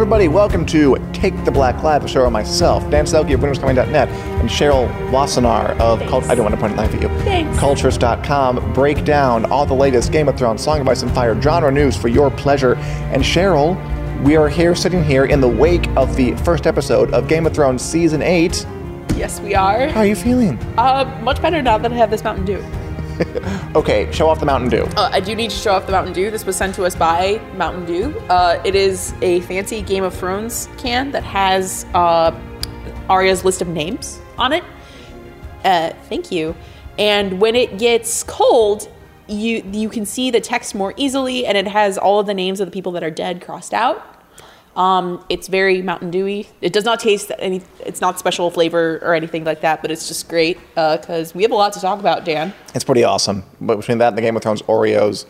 Everybody. Welcome to Take the Black Lab, a show on myself, Dan Selcke of WinterIsComing.net, and Cheryl Wassenaar of Cult- I don't want to point a knife at you. Thanks. Culturess.com break down all the latest Game of Thrones, Song of Ice and Fire genre news for your pleasure. And Cheryl, we are here, sitting here in the wake of the first episode of Game of Thrones Season 8. Yes, we are. How are you feeling? Uh, much better now that I have this Mountain Dew. Okay, show off the Mountain Dew. Uh, I do need to show off the Mountain Dew. This was sent to us by Mountain Dew. Uh, it is a fancy Game of Thrones can that has uh, Arya's list of names on it. Uh, thank you. And when it gets cold, you you can see the text more easily, and it has all of the names of the people that are dead crossed out. Um, it's very Mountain Dewy. It does not taste any. It's not special flavor or anything like that, but it's just great because we have a lot to talk about, Dan. It's pretty awesome. But between that and the Game of Thrones Oreos,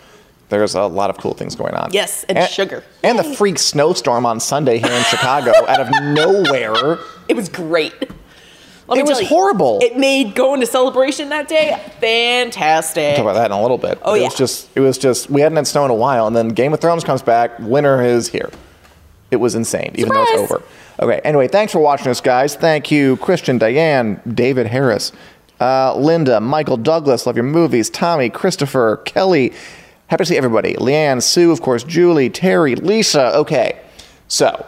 there's a lot of cool things going on. Yes, and sugar. And the freak snowstorm on Sunday here in Chicago out of nowhere. It was great. Let It was you, horrible. It made going to celebration that day fantastic. Talk about that in a little bit. Oh, it yeah. was just it was just we hadn't had snow in a while, and then Game of Thrones comes back. Winter is here. It was insane, even though it's over. Okay. Anyway, thanks for watching us, guys. Thank you, Christian, Diane, David Harris, uh, Linda, Michael Douglas. Love your movies. Tommy, Christopher, Kelly. Happy to see everybody. Leanne, Sue, of course, Julie, Terry, Lisa. Okay. So,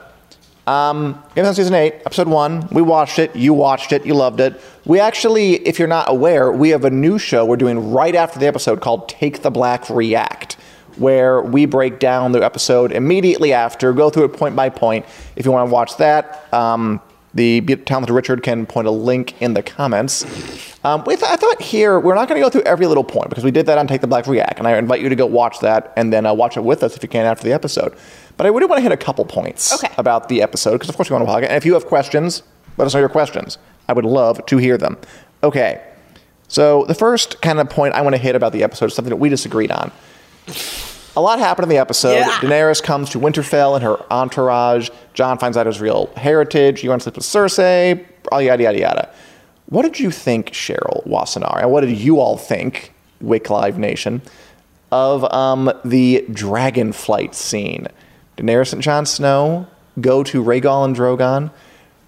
um, Game of Thrones Season 8, Episode 1. We watched it. You watched it. You loved it. We actually, if you're not aware, we have a new show we're doing right after the episode called Take the Black React, where we break down the episode immediately after, go through it point by point. If you want to watch that, um, the talented Richard can point a link in the comments. Um, we th- I thought here, we're not going to go through every little point because we did that on Take the Black React, and I invite you to go watch that and then uh, watch it with us if you can after the episode. But I really want to hit a couple points Okay. about the episode because, of course, we want to talk. And if you have questions, let us know your questions. I would love to hear them. Okay. So the first kind of point I want to hit about the episode is something that we disagreed on. A lot happened in the episode. Yeah. Daenerys comes to Winterfell and her entourage. Jon finds out his real heritage. He sleep with Cersei. All yada yada yada. What did you think, Cheryl Wassenaar? And what did you all think, Wick Live Nation, of um, the dragon flight scene? Daenerys and Jon Snow go to Rhaegal and Drogon.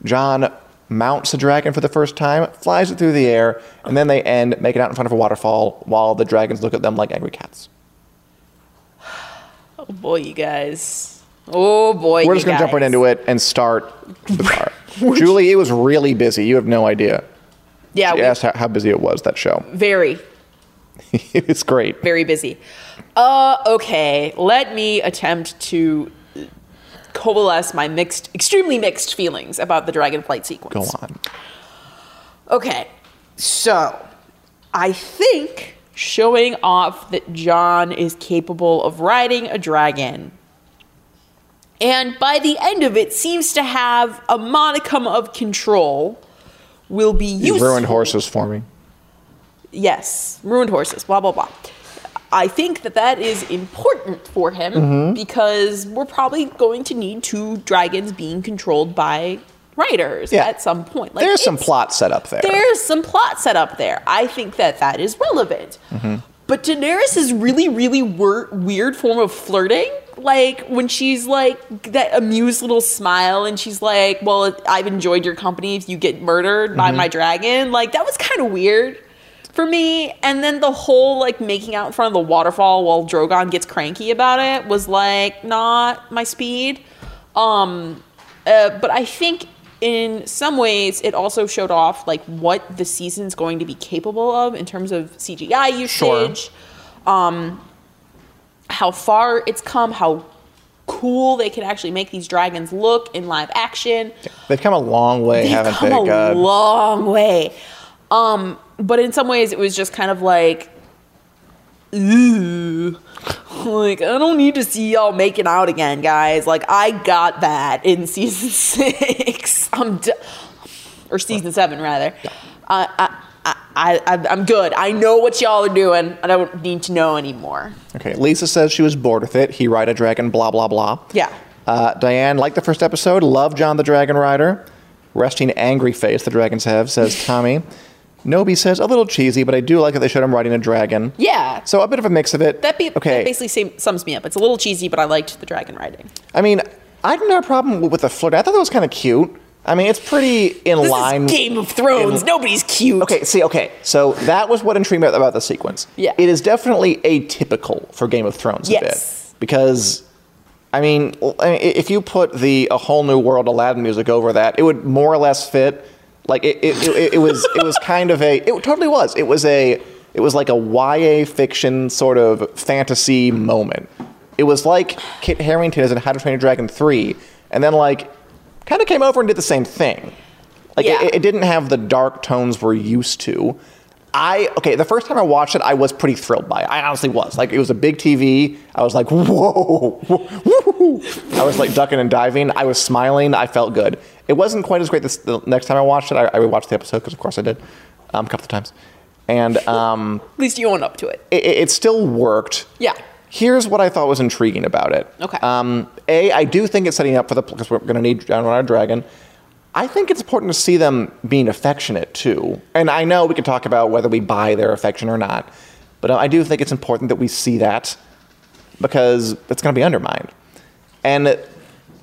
Jon mounts a dragon for the first time, flies it through the air, and then they end, make it out in front of a waterfall while the dragons look at them like angry cats. Oh boy, you guys. Oh boy, We're just going to jump right into it and start the bar. Julie, it was really busy. You have no idea. Yeah, She we- asked how, how busy it was, that show. very, it's great. very busy. Uh, okay. Let me attempt to coalesce my mixed, extremely mixed feelings about the dragon flight sequence. Go on. Okay, so I think showing off that Jon is capable of riding a dragon, and by the end of it seems to have a modicum of control, will be You useful. ruined horses for me. Yes, ruined horses, blah, blah, blah. I think that that is important for him Mm-hmm. because we're probably going to need two dragons being controlled by riders Yeah. at some point. Like, There's some plot set up there. there's some plot set up there. I think that that is relevant. Mm-hmm. But Daenerys is really, really wor- weird form of flirting. Like when she's like that amused little smile, and she's like, "Well, I've enjoyed your company. If you get murdered by Mm-hmm. my dragon, like that was kind of weird for me." And then the whole like making out in front of the waterfall while Drogon gets cranky about it was like not my speed. Um, uh, but I think in some ways it also showed off like what the season's going to be capable of in terms of CGI usage, um, how far it's come, how cool they can actually make these dragons look in live action. They've come a long way, They've haven't come they? a God. long way. Um, but in some ways, it was just kind of like, ooh, like I don't need to see y'all making out again, guys. Like I got that in season six. I'm, d- or season seven rather. Uh, I, I, I, I, I'm good. I know what y'all are doing. I don't need to know anymore. Okay, Lisa says she was bored with it. He ride a dragon, blah, blah, blah. Yeah. Uh, Diane liked the first episode, loved Jon the Dragon Rider. Resting angry face the dragons have, says Tommy. Nobi says, a little cheesy, but I do like that they showed him riding a dragon. Yeah. So a bit of a mix of it. That, be, okay. that basically same, sums me up. It's a little cheesy, but I liked the dragon riding. I mean, I didn't have a problem with the flirt. I thought that was kind of cute. I mean, it's pretty in This line. is Game of Thrones. in- Nobody's cute. Okay, see, okay, so that was what intrigued me about the sequence. Yeah. It is definitely atypical for Game of Thrones a Yes. bit. Because, I mean, l- I mean, i- if you put the A Whole New World Aladdin music over that, it would more or less fit. Like, it, it, it, it was it was kind of a, it totally was. It was a, it was like a YA fiction sort of fantasy moment. It was like Kit Harington is in How to Train Your Dragon 3, and then, like, kind of came over and did the same thing. Like Yeah. it, it didn't have the dark tones we're used to. I okay, the first time I watched it, I was pretty thrilled by it. I honestly was. Like it was a big TV. I was like, whoa, woo. I was like ducking and diving. I was smiling. I felt good. It wasn't quite as great this, the next time I watched it. I, I rewatched the episode because, of course, I did um, a couple of times, and um, At least you own up to it. it, it still worked. Yeah. Here's what I thought was intriguing about it. Okay. Um, a, I do think it's setting up for the because we're going to need Down on our Dragon. I think it's important to see them being affectionate too. And I know we could talk about whether we buy their affection or not, but I do think it's important that we see that because it's going to be undermined. And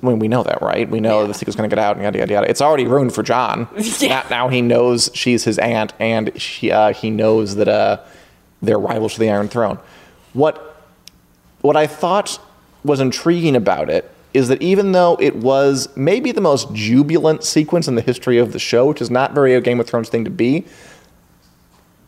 I mean, we know that, right? We know Yeah. the secret's going to get out and yada yada yada. It's already ruined for Jon. Yeah. Now, now he knows she's his aunt, and she, uh, he knows that uh, they're rivals for the Iron Throne. What what I thought was intriguing about it is that even though it was maybe the most jubilant sequence in the history of the show, which is not very a Game of Thrones thing to be,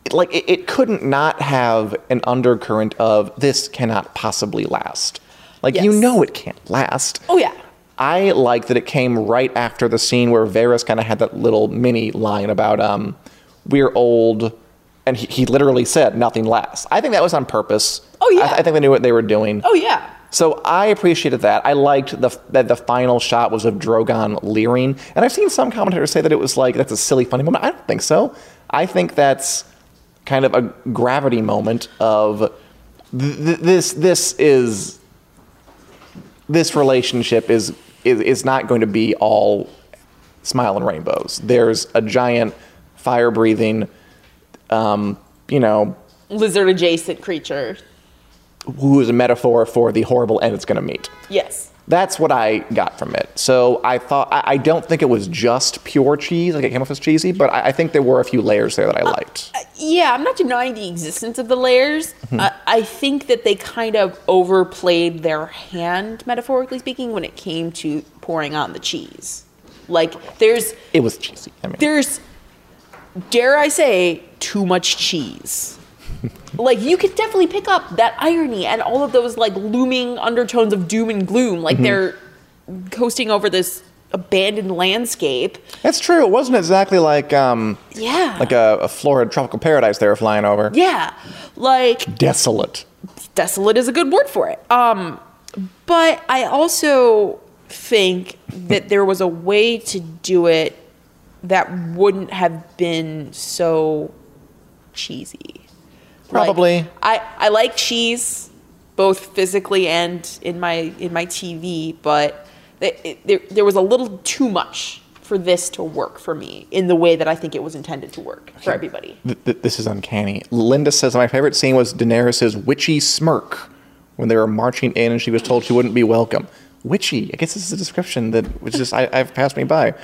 it- like it, it couldn't not have an undercurrent of this cannot possibly last. Like you know it can't last. Oh yeah. I like that it came right after the scene where Varys kind of had that little mini line about um, we're old, and he, he literally said nothing lasts. I think that was on purpose. Oh, yeah. I, I think they knew what they were doing. Oh yeah. So I appreciated that. I liked the that the final shot was of Drogon leering, and I've seen some commentators say that it was like that's a silly, funny moment. I don't think so. I think that's kind of a gravity moment of th- th- this. This is this relationship is, is is not going to be all smile and rainbows. There's a giant fire breathing, um, you know, Lizard adjacent creature. who is a metaphor for the horrible end it's going to meet. Yes. That's what I got from it. So I thought I, I don't think it was just pure cheese, like it came off as cheesy, but I, I think there were a few layers there that I liked. Uh, uh, yeah, I'm not denying the existence of the layers. Mm-hmm. I, I think that they kind of overplayed their hand, metaphorically speaking, when it came to pouring on the cheese. Like, there's It was cheesy. I mean, there's dare I say too much cheese. Like you could definitely pick up that irony and all of those like looming undertones of doom and gloom. Like they're coasting over this abandoned landscape. that's true. It wasn't exactly like um, Yeah. like a, a Florida tropical paradise they were flying over. yeah. Like Desolate. desolate is a good word for it. Um, but I also think that there was a way to do it that wouldn't have been so cheesy. Like, Probably. I, I like cheese, both physically and in my in my TV, but it, it- there there was a little too much for this to work for me in the way that I think it was intended to work for everybody. Th- th- this is uncanny. Linda says my favorite scene was Daenerys' witchy smirk when they were marching in and she was told she wouldn't be welcome. Witchy. I guess this is a description that which just I, I've passed me by.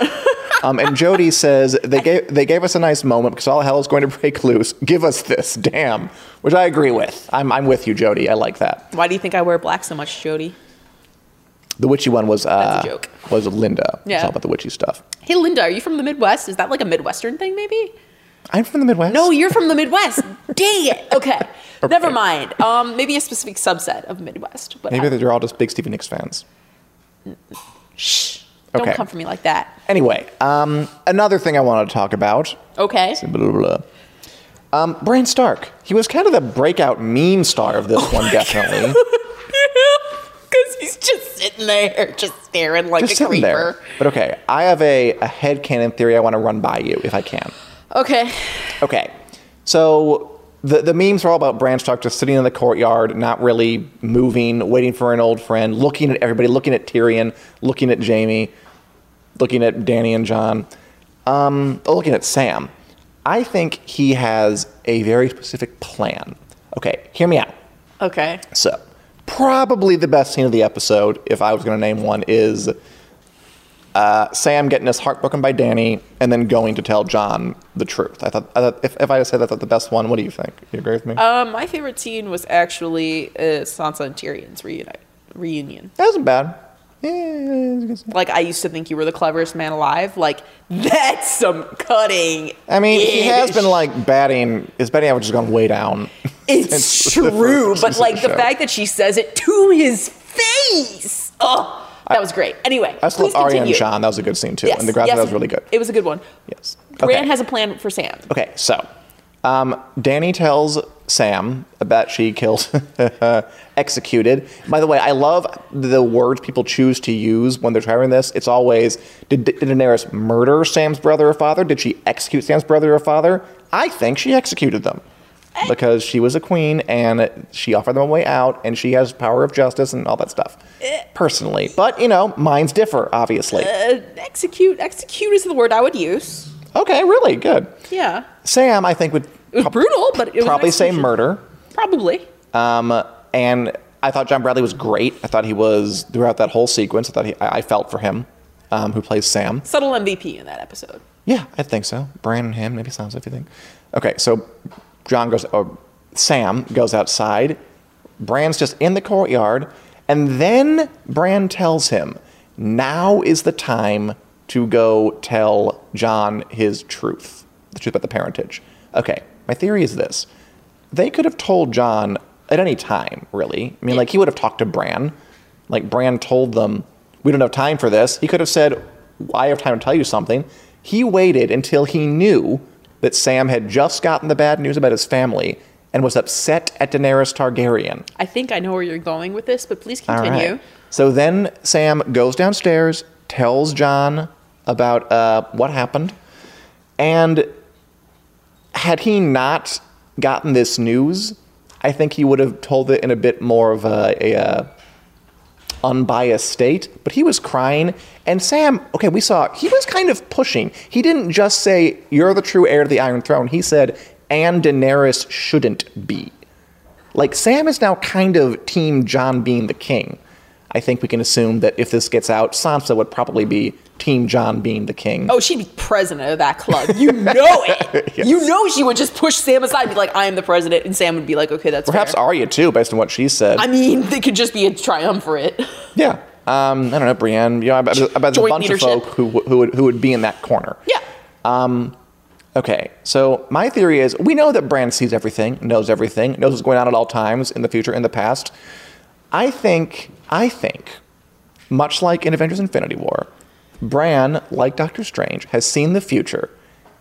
Um, and Jody says they gave they gave us a nice moment because all hell is going to break loose. Give us this, damn. Which I agree with. I'm I'm with you, Jody. I like that. Why do you think I wear black so much, Jody? The witchy one was uh, That's a joke. was Linda. It's Yeah. all about the witchy stuff. Hey, Linda, are you from the Midwest? Is that like a Midwestern thing, maybe? I'm from the Midwest. No, you're from the Midwest. Dang it. Okay. Never mind. Um, maybe a specific subset of Midwest. But maybe I- they're all just big Stevie Nicks fans. shh, don't Okay. come for me like that. Anyway, um, another thing I wanted to talk about Okay. Blah, blah, blah. Um, Bran Stark. He was kind of the breakout meme star of this one, definitely. Because he's just sitting there, just staring like Just a creeper. there. But okay, I have a, a headcanon theory I want to run by you, if I can. Okay. Okay, so the, the memes are all about Bran Stark just sitting in the courtyard, not really moving, waiting for an old friend, looking at everybody, looking at Tyrion, looking at Jaime, looking at Dany and Jon, um, looking at Sam. I think he has a very specific plan. Okay, hear me out. Okay. So, probably the best scene of the episode, if I was going to name one, is uh, Sam getting his heart broken by Dany and then going to tell Jon the truth. I thought, I thought if, if I said that, that's the best one, what do you think? You agree with me? Um, my favorite scene was actually uh, Sansa and Tyrion's reunite, reunion. that wasn't bad. Yeah, it was a good scene. Like I used to think you were the cleverest man alive. Like that's some cutting. I mean, he has been like batting. His batting average has gone way down. It's true, but like the show. fact that she says it to his face. Oh, that was great. Anyway, I still love Arya and. Jon. That was a good scene too. Yes, and the graphic yes, that was really good. It was a good one. Yes. Bran Okay. has a plan for Sam. Okay, so um, Dany tells Sam that she killed, executed. By the way, I love the words people choose to use when they're trying this. It's always did, did Daenerys murder Sam's brother or father? Did she execute Sam's brother or father? I think she executed them because she was a queen and she offered them a way out and she has power of justice and all that stuff. Personally, but you know, minds differ, obviously. Uh, execute, execute is the word I would use. Okay, really good. Yeah, Sam, I think would it was brutal, but it probably say murder. Probably. Um, and I thought John Bradley was great. I thought he was throughout that whole sequence. I thought he, I, I felt for him, um, who plays Sam. Subtle MVP in that episode. Yeah, I think so. Bran and him, maybe sounds if you think. Okay, so Jon goes, or Sam goes outside. Bran's just in the courtyard, and then Bran tells him, "Now is the time to go tell Jon his truth, the truth about the parentage." Okay, my theory is this: they could have told Jon at any time, really. I mean, like he would have talked to Bran. Like Bran told them, "We don't have time for this." He could have said, "I have time to tell you something." He waited until he knew that Sam had just gotten the bad news about his family and was upset at Daenerys Targaryen. I think I know where you're going with this, but please continue. right. So then Sam goes downstairs, tells John about uh, what happened, and had he not gotten this news, I think he would have told it in a bit more of a, a, uh unbiased state. But he was crying, and Sam, okay, we saw he was kind of pushing. He didn't just say, "You're the true heir to the Iron Throne." He said, "And Daenerys shouldn't be." Like Sam is now kind of team Jon being the king. I think we can assume that if this gets out, Sansa would probably be team Jon being the king. Oh, she'd be president of that club. You know it. Yes. You know she would just push Sam aside and be like, I am the president. And Sam would be like, okay, that's Perhaps fair. Arya too, based on what she said. I mean, they could just be a triumvirate. yeah. Um, I don't know, Brienne. You know, about, about a bunch leadership. of folk who who would who would be in that corner. Yeah. Um, Okay, so my theory is we know that Bran sees everything, knows everything, knows what's going on at all times in the future, in the past. I think, I think, much like in Avengers Infinity War, Bran, like Doctor Strange, has seen the future,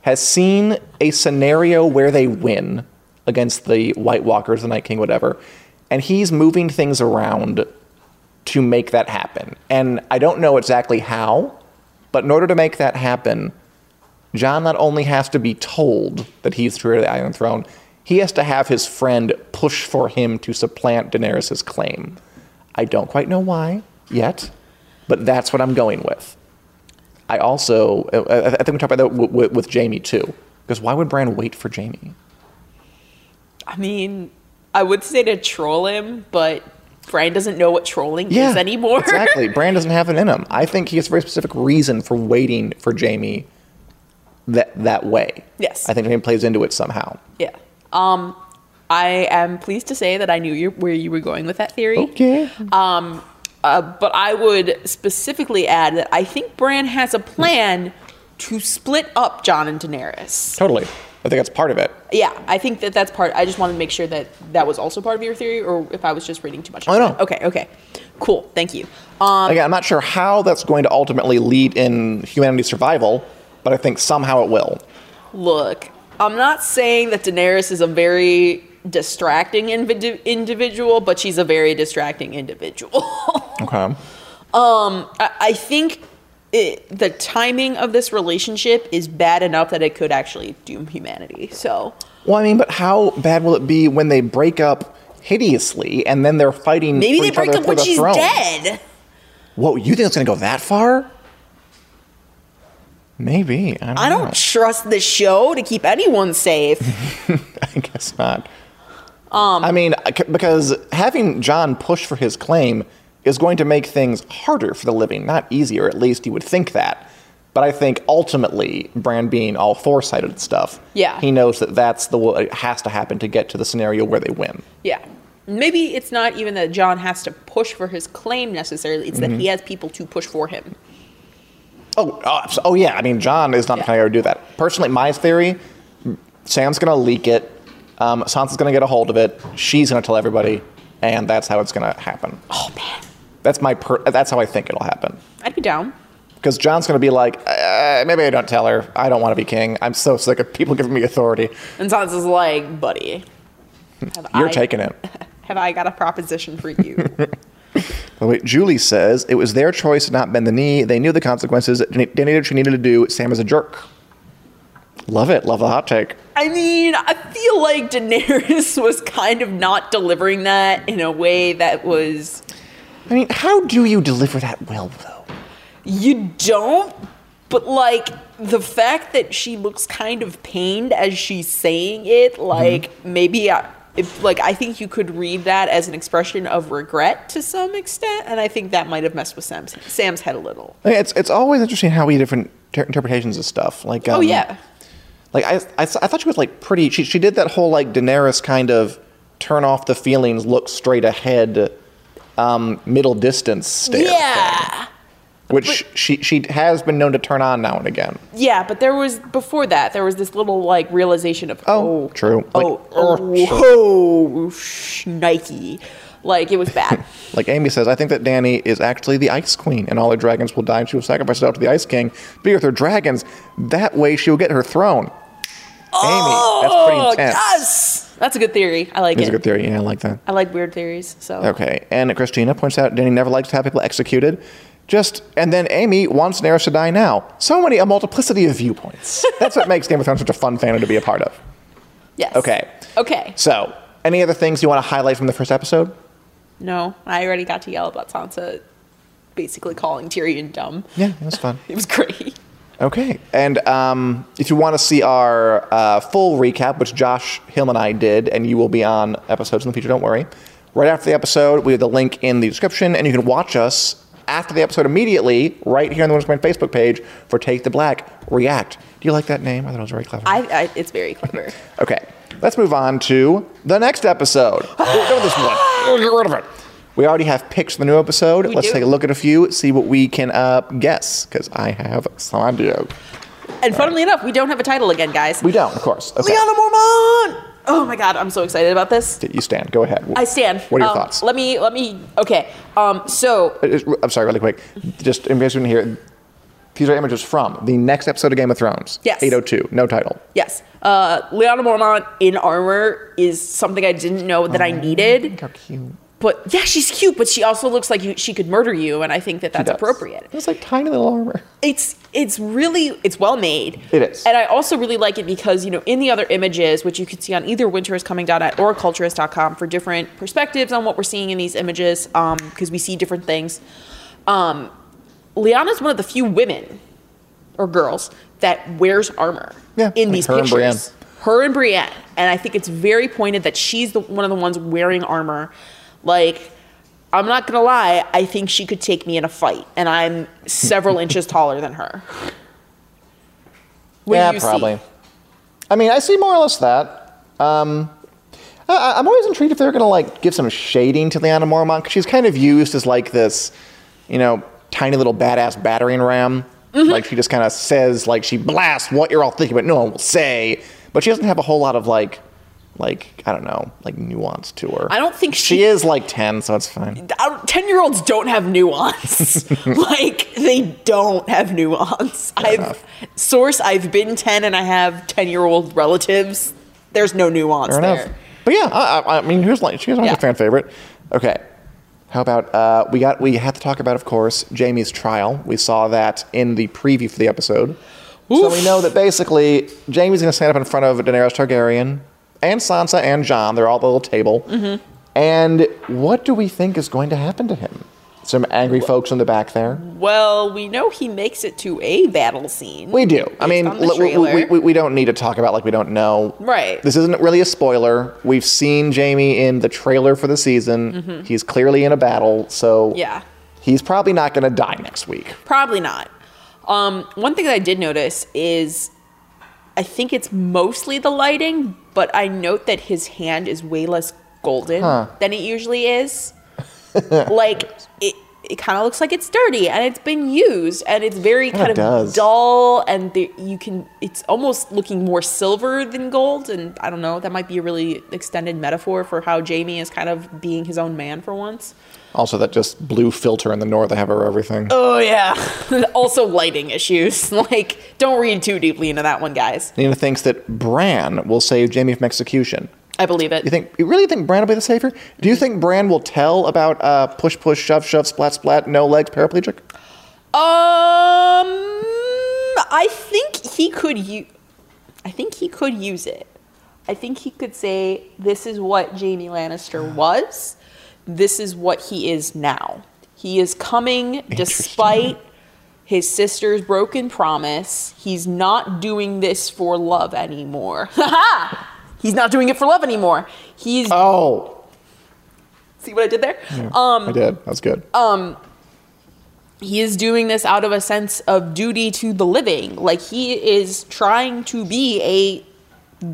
has seen a scenario where they win against the White Walkers, the Night King, whatever, and he's moving things around to make that happen. And I don't know exactly how, but in order to make that happen, Jon not only has to be told that he's true to the Iron Throne, he has to have his friend push for him to supplant Daenerys' claim. I don't quite know why yet, but that's what I'm going with. I also, I I think we talked about that with, with, with Jaime too, because why would Bran wait for Jaime? I mean, I would say to troll him, but Bran doesn't know what trolling is anymore. exactly. Bran doesn't have it in him. I think he has a very specific reason for waiting for Jaime that that way. Yes. I think Jaime plays into it somehow. yeah. Um, I am pleased to say that I knew you, where you were going with that theory. Okay. Um, uh, but I would specifically add that I think Bran has a plan to split up Jon and Daenerys. Totally. I think that's part of it. Yeah, I think that that's part. I just wanted to make sure that that was also part of your theory, or if I was just reading too much. Oh, no. it. Okay. Okay. Cool. Thank you. Um, Again, I'm not sure how that's going to ultimately lead in humanity's survival, but I think somehow it will. look, I'm not saying that Daenerys is a very distracting individual, but she's a very distracting individual. Okay. Um, I, I think it, the timing of this relationship is bad enough that it could actually doom humanity. So. Well, I mean, but how bad will it be when they break up hideously and then they're fighting Maybe they break up when she's throne? dead. Whoa, you think it's going to go that far? Maybe. I don't, I don't trust the show to keep anyone safe. I guess not. Um, I mean, uh, because having Jon push for his claim is going to make things harder for the living, not easier. At least you would think that. But I think ultimately, Bran being all foresighted stuff, Yeah. he knows that that's the what it has to happen to get to the scenario where they win. Yeah. Maybe it's not even that Jon has to push for his claim necessarily. It's Mm-hmm. that he has people to push for him. Oh, oh, oh yeah. I mean, Jon is not Yeah. going to do that. Personally, my theory: Sam's going to leak it. Um, Sansa's going to get a hold of it. She's going to tell everybody, and that's how it's going to happen. Oh man, That's my. Per- that's how I think it'll happen. I'd be down. Because Jon's going to be like, uh, maybe I don't tell her. I don't want to be king. I'm so sick of people giving me authority. And Sansa's like, buddy, have You're I, taking it. Have I got a proposition for you? But wait, Julie says it was their choice to not bend the knee. They knew the consequences. They did what she needed to do. Sam is a jerk. Love it. Love the hot take. I mean, I feel like Daenerys was kind of not delivering that in a way that was I mean, how do you deliver that well, though? You don't, but like the fact that she looks kind of pained as she's saying it, like maybe I, if like I think you could read that as an expression of regret to some extent, and I think that might have messed with Sam's Sam's head a little. I mean, It's it's always interesting how we have different ter- interpretations of stuff. Like, um, oh yeah, like I, I, I thought she was like pretty. She she did that whole like Daenerys kind of turn off the feelings, look straight ahead, um, middle distance stare. thing, yeah, which she she has been known to turn on now and again. yeah. But there was before that there was this little like realization of Oh, oh, true. Oh, oh, oh, sure. oh. Like it was bad. Like Amy says, I think that Dany is actually the Ice Queen, and all her dragons will die, and she will sacrifice herself to the Ice King. Be with her dragons. That way, she will get her throne. Amy, that's pretty Oh, intense. yes, that's a good theory. I like It's a good theory. Yeah, I like that. I like weird theories. So Okay, and Christina points out Dany never likes to have people executed. Just and then Amy wants Daenerys to die now. So many a multiplicity of viewpoints. That's what makes Game of Thrones such a fun fandom to be a part of. yes. Okay. Okay. So, any other things you want to highlight from the first episode? No, I already got to yell about Sansa, basically calling Tyrion dumb. Yeah, it was fun. It was great. Okay, and um, if you want to see our uh, full recap, which Josh Hill and I did, and you will be on episodes in the future, don't worry. Right after the episode, we have the link in the description, and you can watch us after the episode immediately right here on the Winter's Coming Facebook page for Take the Black React. Do you like that name? I thought it was very clever. I, I it's very clever. Okay, let's move on to the next episode. Get rid of this one. Get rid of it. We already have picks for the new episode. We let's do. take a look at a few, see what we can uh, guess, because I have some idea. and funnily enough, we don't have a title again, guys. We don't, of course. Okay. Lyanna Mormont. Oh my god, I'm so excited about this. You stand. Go ahead. I stand. What are your Um, thoughts? Let me let me. Okay. Um. So Uh, just- I'm sorry, really quick. Just in case you didn't hear, these are images from the next episode of Game of Thrones. Yes. 802. No title. yes, uh, Lyanna Mormont in armor is something I didn't know that I needed. How cute. But yeah, she's cute, but she also looks like you, she could murder you, and I think that that's appropriate. It's like tiny little armor. It's it's really it's well made. It is. and I also really like it because you know in the other images, which you can see on either winteriscoming.net or culturess.com for different perspectives on what we're seeing in these images, because we see different things. Um, Lyanna's one of the few women or girls that wears armor Yeah, in like these her pictures. Brienne. Her and Brienne, and I think it's very pointed that she's the one of the ones wearing armor. Like, I'm not gonna lie, I think she could take me in a fight, and I'm several inches taller than her. What yeah, you see? probably. I mean, I see more or less that. Um, I, I'm always intrigued if they're going to like give some shading to Lyanna Mormont because she's kind of used as like this, you know, tiny little badass battering ram. Mm-hmm. Like she just kind of says, like she blasts what you're all thinking, but no one will say. But she doesn't have a whole lot of like, like I don't know, like nuance to her. I don't think she she- is like ten, so it's fine. Ten year olds don't have nuance. like they don't have nuance. I've enough. source. I've been ten, and I have ten year old relatives. There's no nuance Fair there. enough. But yeah, I, I, mean, here's like she's always Yeah. a fan favorite. Okay, how about uh, we got we have to talk about, of course, Jaime's trial. We saw that in the preview for the episode, so we know that basically Jaime's going to stand up in front of Daenerys Targaryen and Sansa and Jon. They're all at the little table. Mm-hmm. And what do we think is going to happen to him? Some angry folks in the back there. Well, we know he makes it to a battle scene. We do. I mean, l- we, we, we, we don't need to talk about like we don't know. Right. This isn't really a spoiler. We've seen Jaime in the trailer for the season. He's clearly in a battle, so Mm-hmm. Yeah. he's probably not going to die next week. Probably not. Um, one thing that I did notice is I think it's mostly the lighting, but I note that his hand is way less golden Huh. than it usually is. like it, it kind of looks like it's dirty and it's been used and it's very kind of does. dull and the, you can it's almost looking more silver than gold and I don't know that might be a really extended metaphor for how Jaime is kind of being his own man for once. Also, that just blue filter in the north they have over everything. Oh yeah. also lighting issues. Like don't read too deeply into that one, guys. Nina thinks that Bran will save Jaime from execution. I believe it. You think you really think Bran will be the savior? Do you think Bran will tell about uh, push push shove shove splat splat no legs paraplegic? Um I think he could use I think he could use it. I think he could say this is what Jaime Lannister was. This is what he is now. He is coming despite his sister's broken promise. He's not doing this for love anymore. Ha He's not doing it for love anymore. He's Oh, see what I did there? Um I did. That was good. he is doing this out of a sense of duty to the living. Like he is trying to be a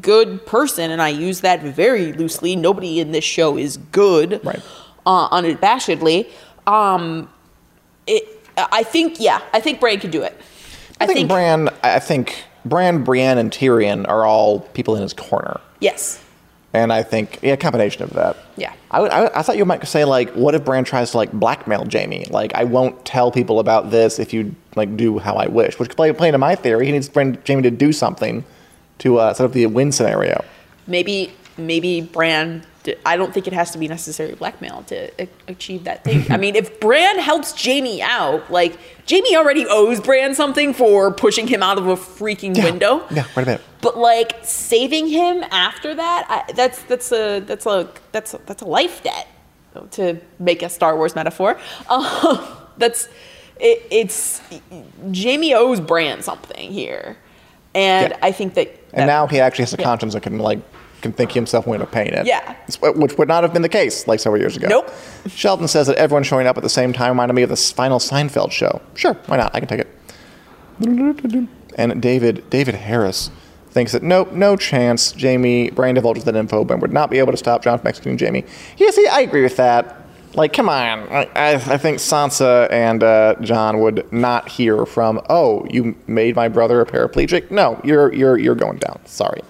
good person, and I use that very loosely. Nobody in this show is good, Right. Uh, unabashedly. Um, it. I think, yeah, I think Bran could do it. I, think, Bran. I think Bran, Brienne, and Tyrion are all people in his corner, yes, and I think yeah, a combination of that. Yeah. I, would- I, I thought you might say like, what if Bran tries to like blackmail Jaime? Like, I won't tell people about this if you like do how I wish, which could play, play into my theory. He needs Bran, Jaime to do something to uh, set up the win scenario. maybe maybe Bran. I don't think it has to be necessary blackmail to a- achieve that thing. I mean, if Bran helps Jaime out, like Jaime already owes Bran something for pushing him out of a freaking window. Yeah, wait a minute. But like saving him after that, I, that's that's a that's a that's a, that's a life debt. To make a Star Wars metaphor, um, that's it, it's Jaime owes Bran something here, and Yeah. I think that. And that- now he actually has a Yeah. conscience and can like can think himself into pain it. Yeah. Which would not have been the case like several years ago. Nope. Sheldon says that everyone showing up at the same time reminded me of the final Seinfeld show. Sure, why not? I can take it. And David David Harris thinks that nope, no chance. Jaime Bran divulges that info, but would not be able to stop Jon from executing Jaime. Yeah, see, I agree with that. Like, come on. I, I, I think Sansa and uh, Jon would not hear from. Oh, you made my brother a paraplegic. No, you're you're you're going down. Sorry,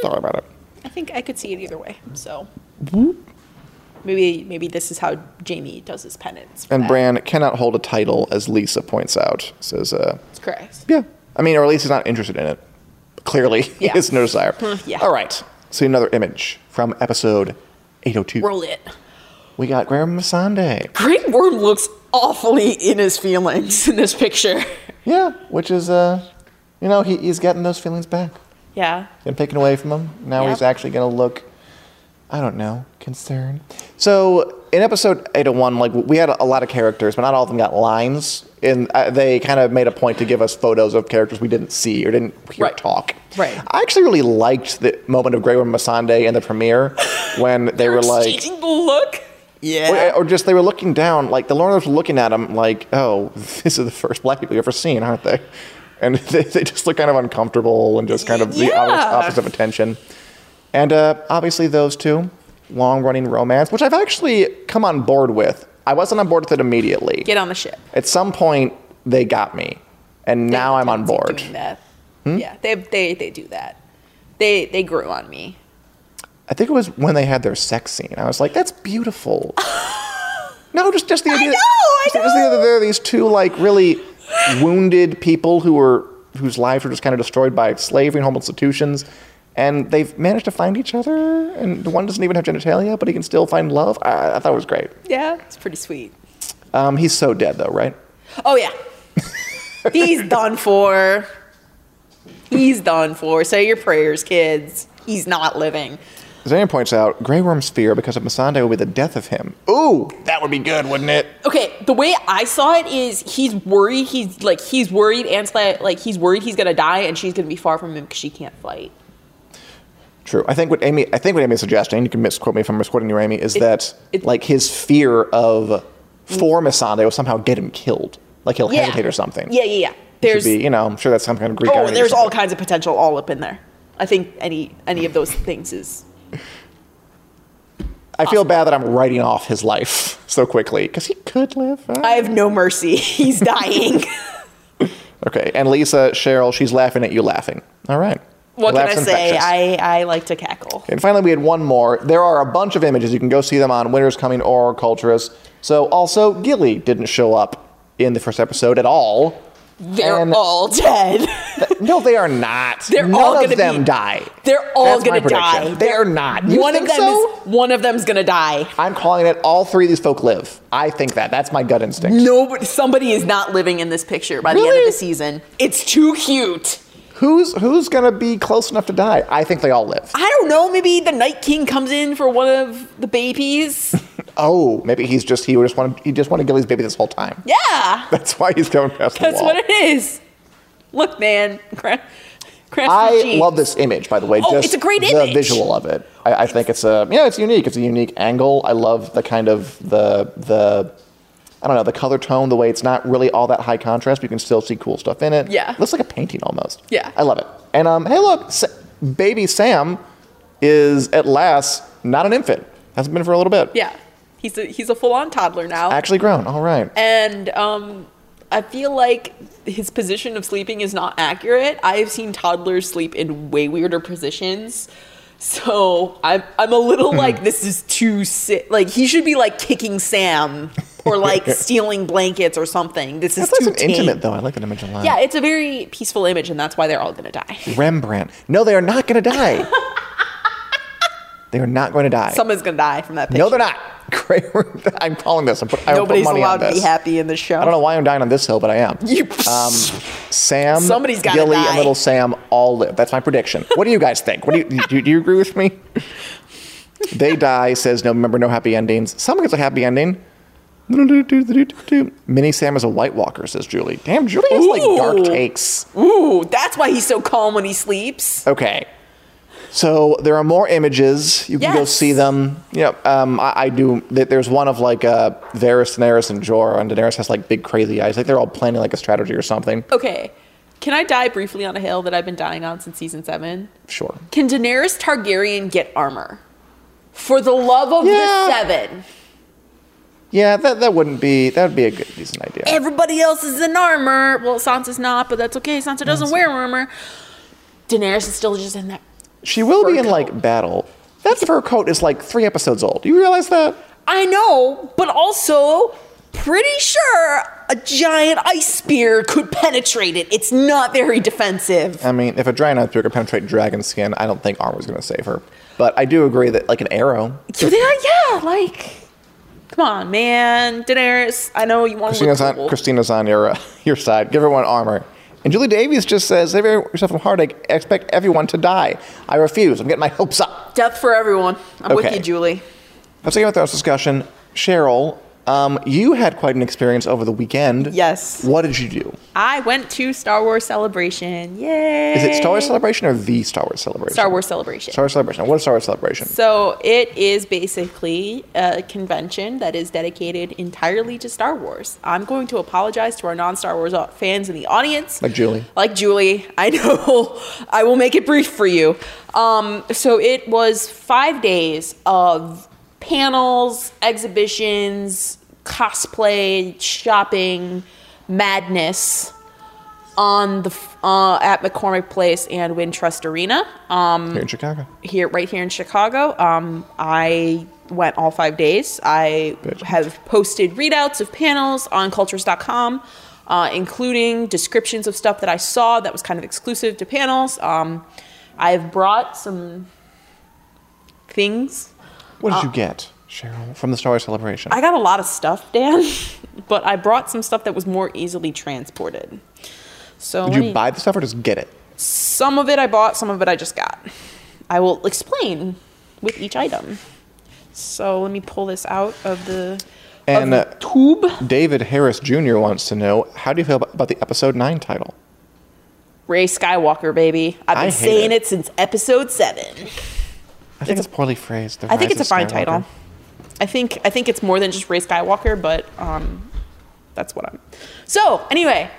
sorry about it. I think I could see it either way. So maybe maybe this is how Jaime does his penance. And that. Bran cannot hold a title, as Lisa points out. Says, uh, That's correct. yeah. I mean, or at least he's not interested in it. Clearly, he Yeah. has no desire. Yeah. All right. See another image from episode 802. Roll it. We got Graham Masande. Grey Worm looks awfully in his feelings in this picture. Yeah, which is, uh, you know, he, he's getting those feelings back. Yeah. Been taken away from him. Now Yep. he's actually going to look, I don't know, concerned. So in episode 801, like we had a lot of characters, but not all of them got lines. And uh, they kind of made a point to give us photos of characters we didn't see or didn't hear Right. talk. Right. I actually really liked the moment of Grey Worm Missandei in the premiere when they were like, look. Yeah. or, or just they were looking down, like the Lornos were looking at them like, oh, this is the first black people you've ever seen, aren't they? And they, they just look kind of uncomfortable and just kind of the Yeah. opposite, opposite of attention. And uh, obviously, those two, long running romance, which I've actually come on board with. I wasn't on board with it immediately. Get on the ship. At some point, they got me. And now I'm on board. Hmm? Yeah, they, they they do that. They they grew on me. I think it was when they had their sex scene. I was like, that's beautiful. no, just just the idea. know, I just, just the idea that there are these two like really wounded people who were whose lives were just kind of destroyed by slavery and home institutions, and they've managed to find each other. And the one doesn't even have genitalia, but he can still find love. I, I thought it was great. Yeah, it's pretty sweet. Um, he's so dead though, right? Oh yeah, he's done for. He's done for. Say your prayers, kids. He's not living. Zane points out Grey Worm's fear because of Missandei will be the death of him. Ooh, that would be good, wouldn't it? Okay, the way I saw it is he's worried. He's like he's worried. Ansla like he's worried he's gonna die, and she's gonna be far from him because she can't fight. True. I think what Amy, I think what Amy's suggesting, you can misquote me if I'm misquoting you, Amy, is that it- like his fear of for mm. Missandei will somehow get him killed, like he'll hesitate or something. Yeah, yeah, yeah. There's be, you know, I'm sure that's some kind of Greek. oh, there's all kinds of potential all up in there. I think any any of those things is I feel bad that I'm writing off his life so quickly because he could live. I have no mercy. He's dying. Okay, and Lisa, Cheryl, she's laughing at you laughing. All right. what can I Laugh's say? infectious. I I like to cackle. And finally, we had one more. There are a bunch of images. You can go see them on Winter's Coming or Culturess. So, also, Gilly didn't show up in the first episode at all. They're And- all dead. No, they are not. They're None all of gonna them be- die. They're all That's gonna die. They are not. You one of them so? is one of them's gonna die. I'm calling it all three of these folk live. I think that. That's my gut instinct. Nobody, somebody is not living in this picture by the end of the season. It's too cute. Who's who's gonna be close enough to die? I think they all live. I don't know. Maybe the Night King comes in for one of the babies. Oh, maybe he's just he just wanted he just wanted Gilly's baby this whole time. Yeah, That's why he's coming past the wall. that's what it is. Look, man, I love this image, by the way. Oh, just it's a great image. the image. visual of it. I, I think it's a yeah, it's unique. It's a unique angle. I love the kind of the the I don't know the color tone, the way it's not really all that high contrast, but you can still see cool stuff in it. Yeah. looks like a painting almost. Yeah. I love it. And um, hey, look, Sa- baby Sam is at last not an infant. Hasn't been for a little bit. Yeah, he's a he's a full on toddler now, Actually grown. All right. and um, I feel like his position of sleeping is not accurate. I have seen toddlers sleep in way weirder positions. So I'm I'm a little like this is too sick. like he should be like kicking Sam or like stealing blankets or something. This is That's too tame. intimate, though. I like that image a lot. Yeah, it's a very peaceful image, and that's why they're all gonna die. Rembrandt. No, they are not going to die. they are not going to die. Someone's gonna die from that picture. No, they're not. Great. I'm calling this. I'm put, I put Nobody's money allowed to be happy in this show. I don't know why I'm dying on this hill, but I am. You, Um, Sam, Somebody's gotta Gilly, die. and little Sam all live. That's my prediction. What do you guys think? What do you do? Do you agree with me? They die. Says no. Remember, no happy endings. Someone gets a happy ending. Mini Sam is a White Walker, says Julie. Damn, Julie has like dark takes. Ooh, that's why he's so calm when he sleeps. Okay. So there are more images. You can go Yes. see them. You know, um, I, I do. th- There's one of like uh, Varys, Daenerys, and Jorah, and Daenerys has like big crazy eyes. Like they're all planning like a strategy or something. Okay, can I die briefly on a hill that I've been dying on since season seven? Sure. Can Daenerys Targaryen get armor? For the love of Yeah. the seven. Yeah, that that wouldn't be that would be a good decent idea. Everybody else is in armor. Well, Sansa's not, but that's okay. Sansa doesn't wear armor. Daenerys is still just in that. She will be in like coat. battle. That fur coat is like three episodes old. Do you realize that? I know, but also pretty sure a giant ice spear could penetrate it. It's not very defensive. I mean, if a giant ice spear could penetrate dragon skin, I don't think armor's going to save her. But I do agree that like an arrow. Yeah, yeah, like, come on, man, Daenerys. I know you want to Christina's look on. Christina's on your uh, your side. Give everyone armor. And Julie Davies just says, "Save yourself from heartache. Expect everyone to die. I refuse. I'm getting my hopes up." Death for everyone. I'm with you, Julie. Let's get with this discussion. Cheryl, um, you had quite an experience over the weekend. Yes. What did you do? I went to Star Wars Celebration. Yay! Is it Star Wars Celebration or the Star Wars Celebration? Star Wars Celebration. Star Wars Celebration. What is Star Wars Celebration? So it is basically a convention that is dedicated entirely to Star Wars. I'm going to apologize to our non-Star Wars fans in the audience. Like Julie. Like Julie, I know. I will make it brief for you. Um, so it was five days of panels, exhibitions, cosplay, shopping, madness on the uh, at McCormick Place and Wintrust Arena. Um, Here in Chicago. here right here in Chicago. Um, I went all five days. I Bitch. have posted readouts of panels on culturess.com, uh, including descriptions of stuff that I saw that was kind of exclusive to panels. Um, I've brought some things. What did you get, Cheryl, from the Star Wars Celebration? Uh, I got a lot of stuff, Dan, but I brought some stuff that was more easily transported. So did you me- buy the stuff or just get it? some of it I bought, some of it I just got. I will explain with each item. So let me pull this out of the, And, of the uh, tube. David Harris Jr. wants to know how do you feel about, about the episode nine title? Rey Skywalker, baby. I've been saying it. it. since episode seven. I think it's, poorly phrased. The I think it's a fine title. I think I think it's more than just Rey Skywalker, but um, that's what I'm. So anyway,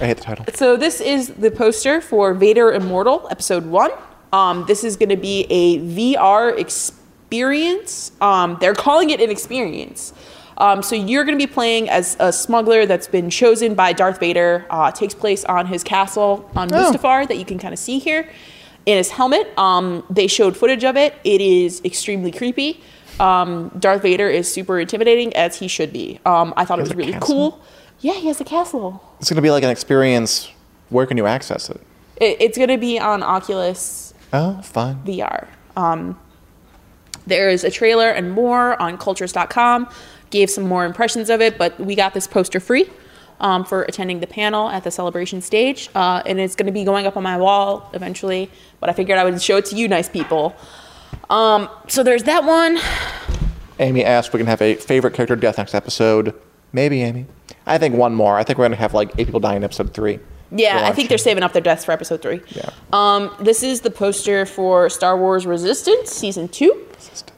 I hate the title. so this is the poster for Vader Immortal, Episode One. Um, this is going to be a VR experience. Um, they're calling it an experience. Um, so you're going to be playing as a smuggler that's been chosen by Darth Vader. Uh, takes place on his castle on Oh. Mustafar that you can kind of see here. In his helmet, um, they showed footage of it. It is extremely creepy. Um, Darth Vader is super intimidating, as he should be. Um, I thought it was really castle? cool. Yeah, he has a castle. It's going to be like an experience. Where can you access it? It, it's going to be on Oculus Oh, fun. VR. Um, there is a trailer and more on culturess.com. Gave some more impressions of it, but we got this poster free um, for attending the panel at the celebration stage. Uh, and it's going to be going up on my wall eventually, but I figured I would show it to you nice people. Um, so there's that one. Amy asked we can have a favorite character death next episode. Maybe, Amy. I think one more. I think we're going to have like eight people dying in episode three. Yeah, I think they're saving up their deaths for episode three. Yeah. Um, this is the poster for Star Wars Resistance season two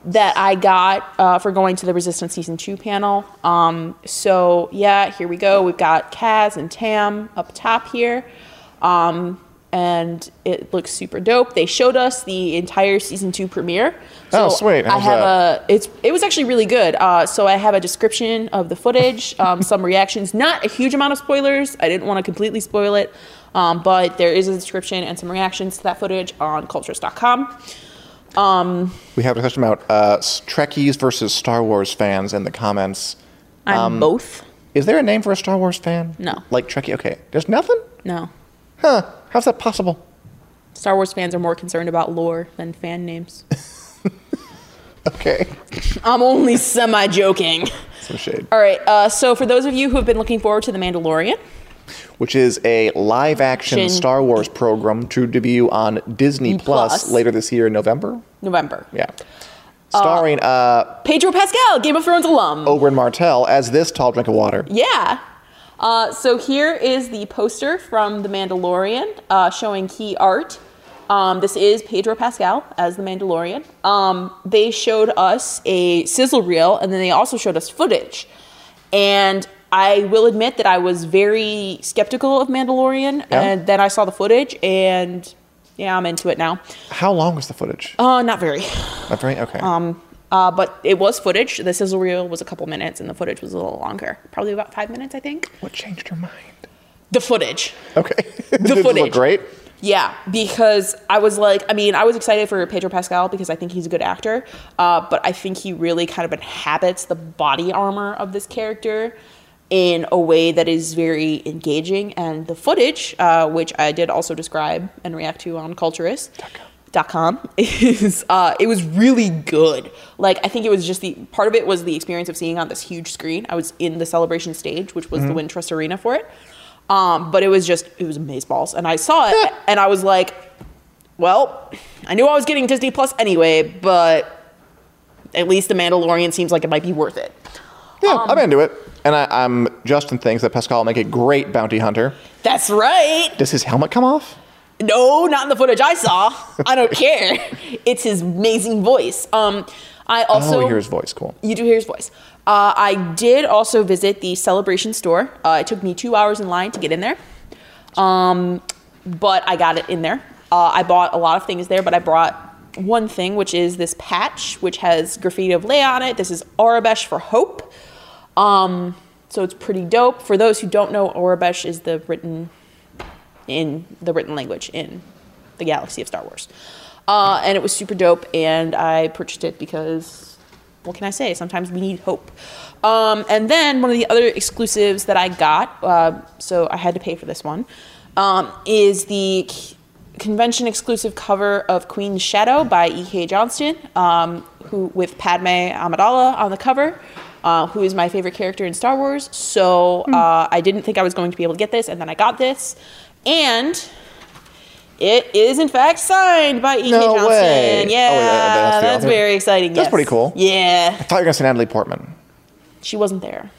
that I got uh, for going to the Resistance season two panel. Um, so yeah, here we go. We've got Kaz and Tam up top here. Um, and it looks super dope. They showed us the entire season two premiere. Oh, sweet. I How's have that? a it's it was actually really good. Uh, so I have a description of the footage, um, some reactions, not a huge amount of spoilers. I didn't want to completely spoil it, um, but there is a description and some reactions to that footage on culturess.com. We have a question about uh, Trekkies versus Star Wars fans in the comments. I'm Um, both. Is there a name for a Star Wars fan? No. Like Trekkie? Okay. There's nothing? No, Huh. How's that possible? Star Wars fans are more concerned about lore than fan names. Okay. I'm only semi joking. Some shade. All right. Uh, so for those of you who have been looking forward to the Mandalorian, Which is a live action Shin- Star Wars program to debut on Disney Plus, Plus. later this year in November. November. Yeah. Starring uh, Pedro Pascal, Game of Thrones alum. Oberyn Martell as this tall drink of water. Yeah. Uh, so here is the poster from The Mandalorian uh, showing key art. Um, this is Pedro Pascal as the Mandalorian. Um, they showed us a sizzle reel and then they also showed us footage. And I will admit that I was very skeptical of Mandalorian. Yeah? And then I saw the footage and yeah, I'm into it now. How long was the footage? Uh, not very. Not very? Okay. Um, uh, but it was footage. The sizzle reel was a couple minutes and the footage was a little longer. Probably about five minutes, I think. what changed your mind? The footage. Okay. The Did it look great? Yeah, because I was like, I mean, I was excited for Pedro Pascal because I think he's a good actor, uh, but I think he really kind of inhabits the body armor of this character in a way that is very engaging. And the footage, uh, which I did also describe and react to on Culturess.com, is uh, it was really good. Like, I think it was just the part of it was the experience of seeing on this huge screen. I was in the celebration stage, which was the Wintrust Arena for it. Um, but it was just it was amazeballs, and I saw it, and I was like, "Well, I knew I was getting Disney Plus anyway, but at least The Mandalorian seems like it might be worth it." Yeah, Um, I'm into it. And I, I'm Justin thinks that Pascal will make a great bounty hunter. That's right. Does his helmet come off? No, not in the footage I saw. I don't care. It's his amazing voice. Um, I also oh, hear his voice. Cool. You do hear his voice. Uh, I did also visit the Celebration store. Uh, it took me two hours in line to get in there, um, but I got it in there. Uh, I bought a lot of things there, but I brought one thing, which is this patch, which has graffiti of Leia on it. This is Aurebesh for Hope. Um, so it's pretty dope. For those who don't know, Aurebesh is the written in the written language in the galaxy of Star Wars. Uh, and it was super dope, and I purchased it because, what can I say? Sometimes we need hope. Um, and then one of the other exclusives that I got, uh, so I had to pay for this one, um, is the convention exclusive cover of Queen's Shadow by E.K. Johnston, um, who with Padme Amidala on the cover. Uh, who is my favorite character in Star Wars? So uh, I didn't think I was going to be able to get this, and then I got this. And It is in fact signed by E.K. No Johnston. way. Oh, Yeah, yeah, that's that's, very exciting. That's yes. pretty cool. Yeah, I thought you were going to say Natalie Portman. she wasn't there.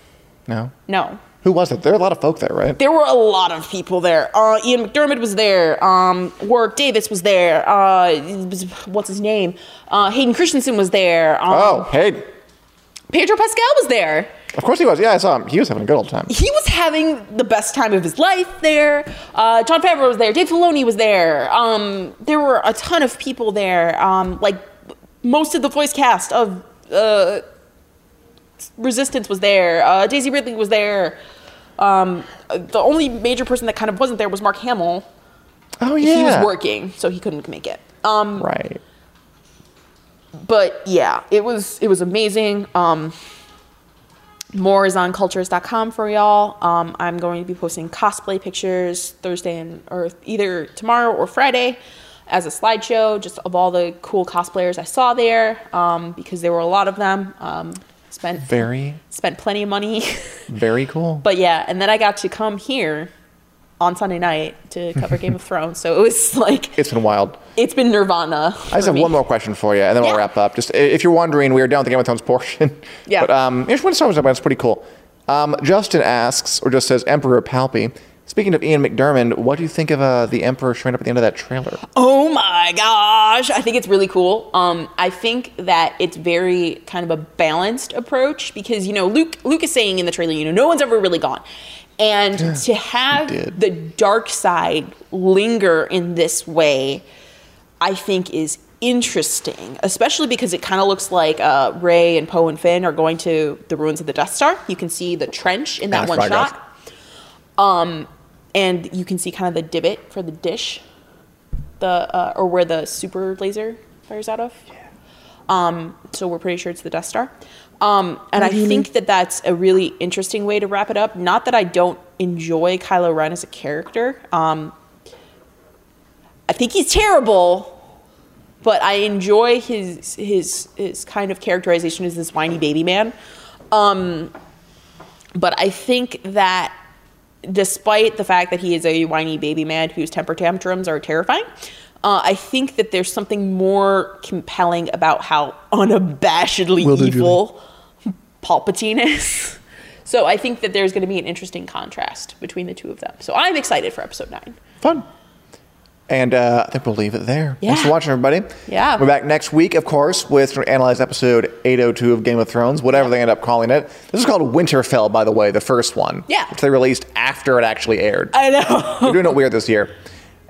No. No, Who was it? There are a lot of folk there, right? there were a lot of people there. Uh, Ian McDiarmid was there. Um, Warwick Davis was there. Uh, what's his name? Uh, Hayden Christensen was there. Um, Oh, hey. Pedro Pascal was there. Of course he was. Yeah, I saw him. He was having a good old time. He was having the best time of his life there. Uh, Jon Favreau was there. Dave Filoni was there. Um, there were a ton of people there. Um, like most of the voice cast of uh, Resistance was there. Uh, Daisy Ridley was there. Um, the only major person that kind of wasn't there was Mark Hamill. Oh, yeah. He was working, so he couldn't make it. Um, Right. but yeah, it was it was amazing. More is on culturess.com for y'all. Um, I'm going to be posting cosplay pictures Thursday and or either tomorrow or Friday as a slideshow, just of all the cool cosplayers I saw there, um, because there were a lot of them. Um, spent Very, spent plenty of money, very cool. but yeah, and then I got to come here on Sunday night to cover Game of Thrones, so it was like It's been wild. it's been Nirvana. I just have one more question for you, and then we'll wrap up. Just if you're wondering, we are down with the Game of Thrones portion. Yeah. But um, here's one Wars about. It's pretty cool. Um, Justin asks, or just says, Emperor Palpy. Speaking of Ian McDiarmid, what do you think of uh, the Emperor showing up at the end of that trailer? Oh my gosh, I think it's really cool. Um, I think that it's very kind of a balanced approach because you know Luke Luke is saying in the trailer, you know, no one's ever really gone, and to have the dark side linger in this way, I think is interesting, especially because it kind of looks like uh, Rey and Poe and Finn are going to the ruins of the Death Star. You can see the trench in that That's one right, shot. Um, and you can see kind of the divot for the dish, the uh, or where the super laser fires out of. Um, so we're pretty sure it's the Death Star. Um, and I think that that's a really interesting way to wrap it up. Not that I don't enjoy Kylo Ren as a character. Um, I think he's terrible, but I enjoy his his his kind of characterization as this whiny baby man. Um, but I think that despite the fact that he is a whiny baby man whose temper tantrums are terrifying, uh, I think that there's something more compelling about how unabashedly evil Palpatine is. So I think that there's going to be an interesting contrast between the two of them. So I'm excited for episode nine. Fun. And uh, I think we'll leave it there. Thanks for watching, everybody. Yeah. We're back next week, of course, with analyze episode 802 of Game of Thrones, whatever they end up calling it. This is called Winterfell, by the way, the first one. Yeah. Which they released after it actually aired. I know. We're doing it weird this year.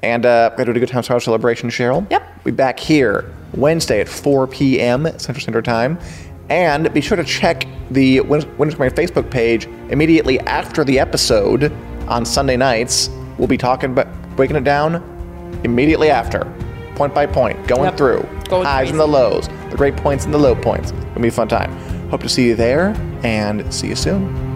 And uh, we're going to do a good time Star celebration, Cheryl. Yep. We'll be back here Wednesday at 4 p.m. Central Standard Time. And be sure to check the Win- Winter's Coming Facebook page immediately after the episode on Sunday nights. We'll be talking about breaking it down immediately after, point by point, going Yep. through Going highs crazy. and the lows, the great points and the low points. It'll be a fun time. Hope to see you there and see you soon.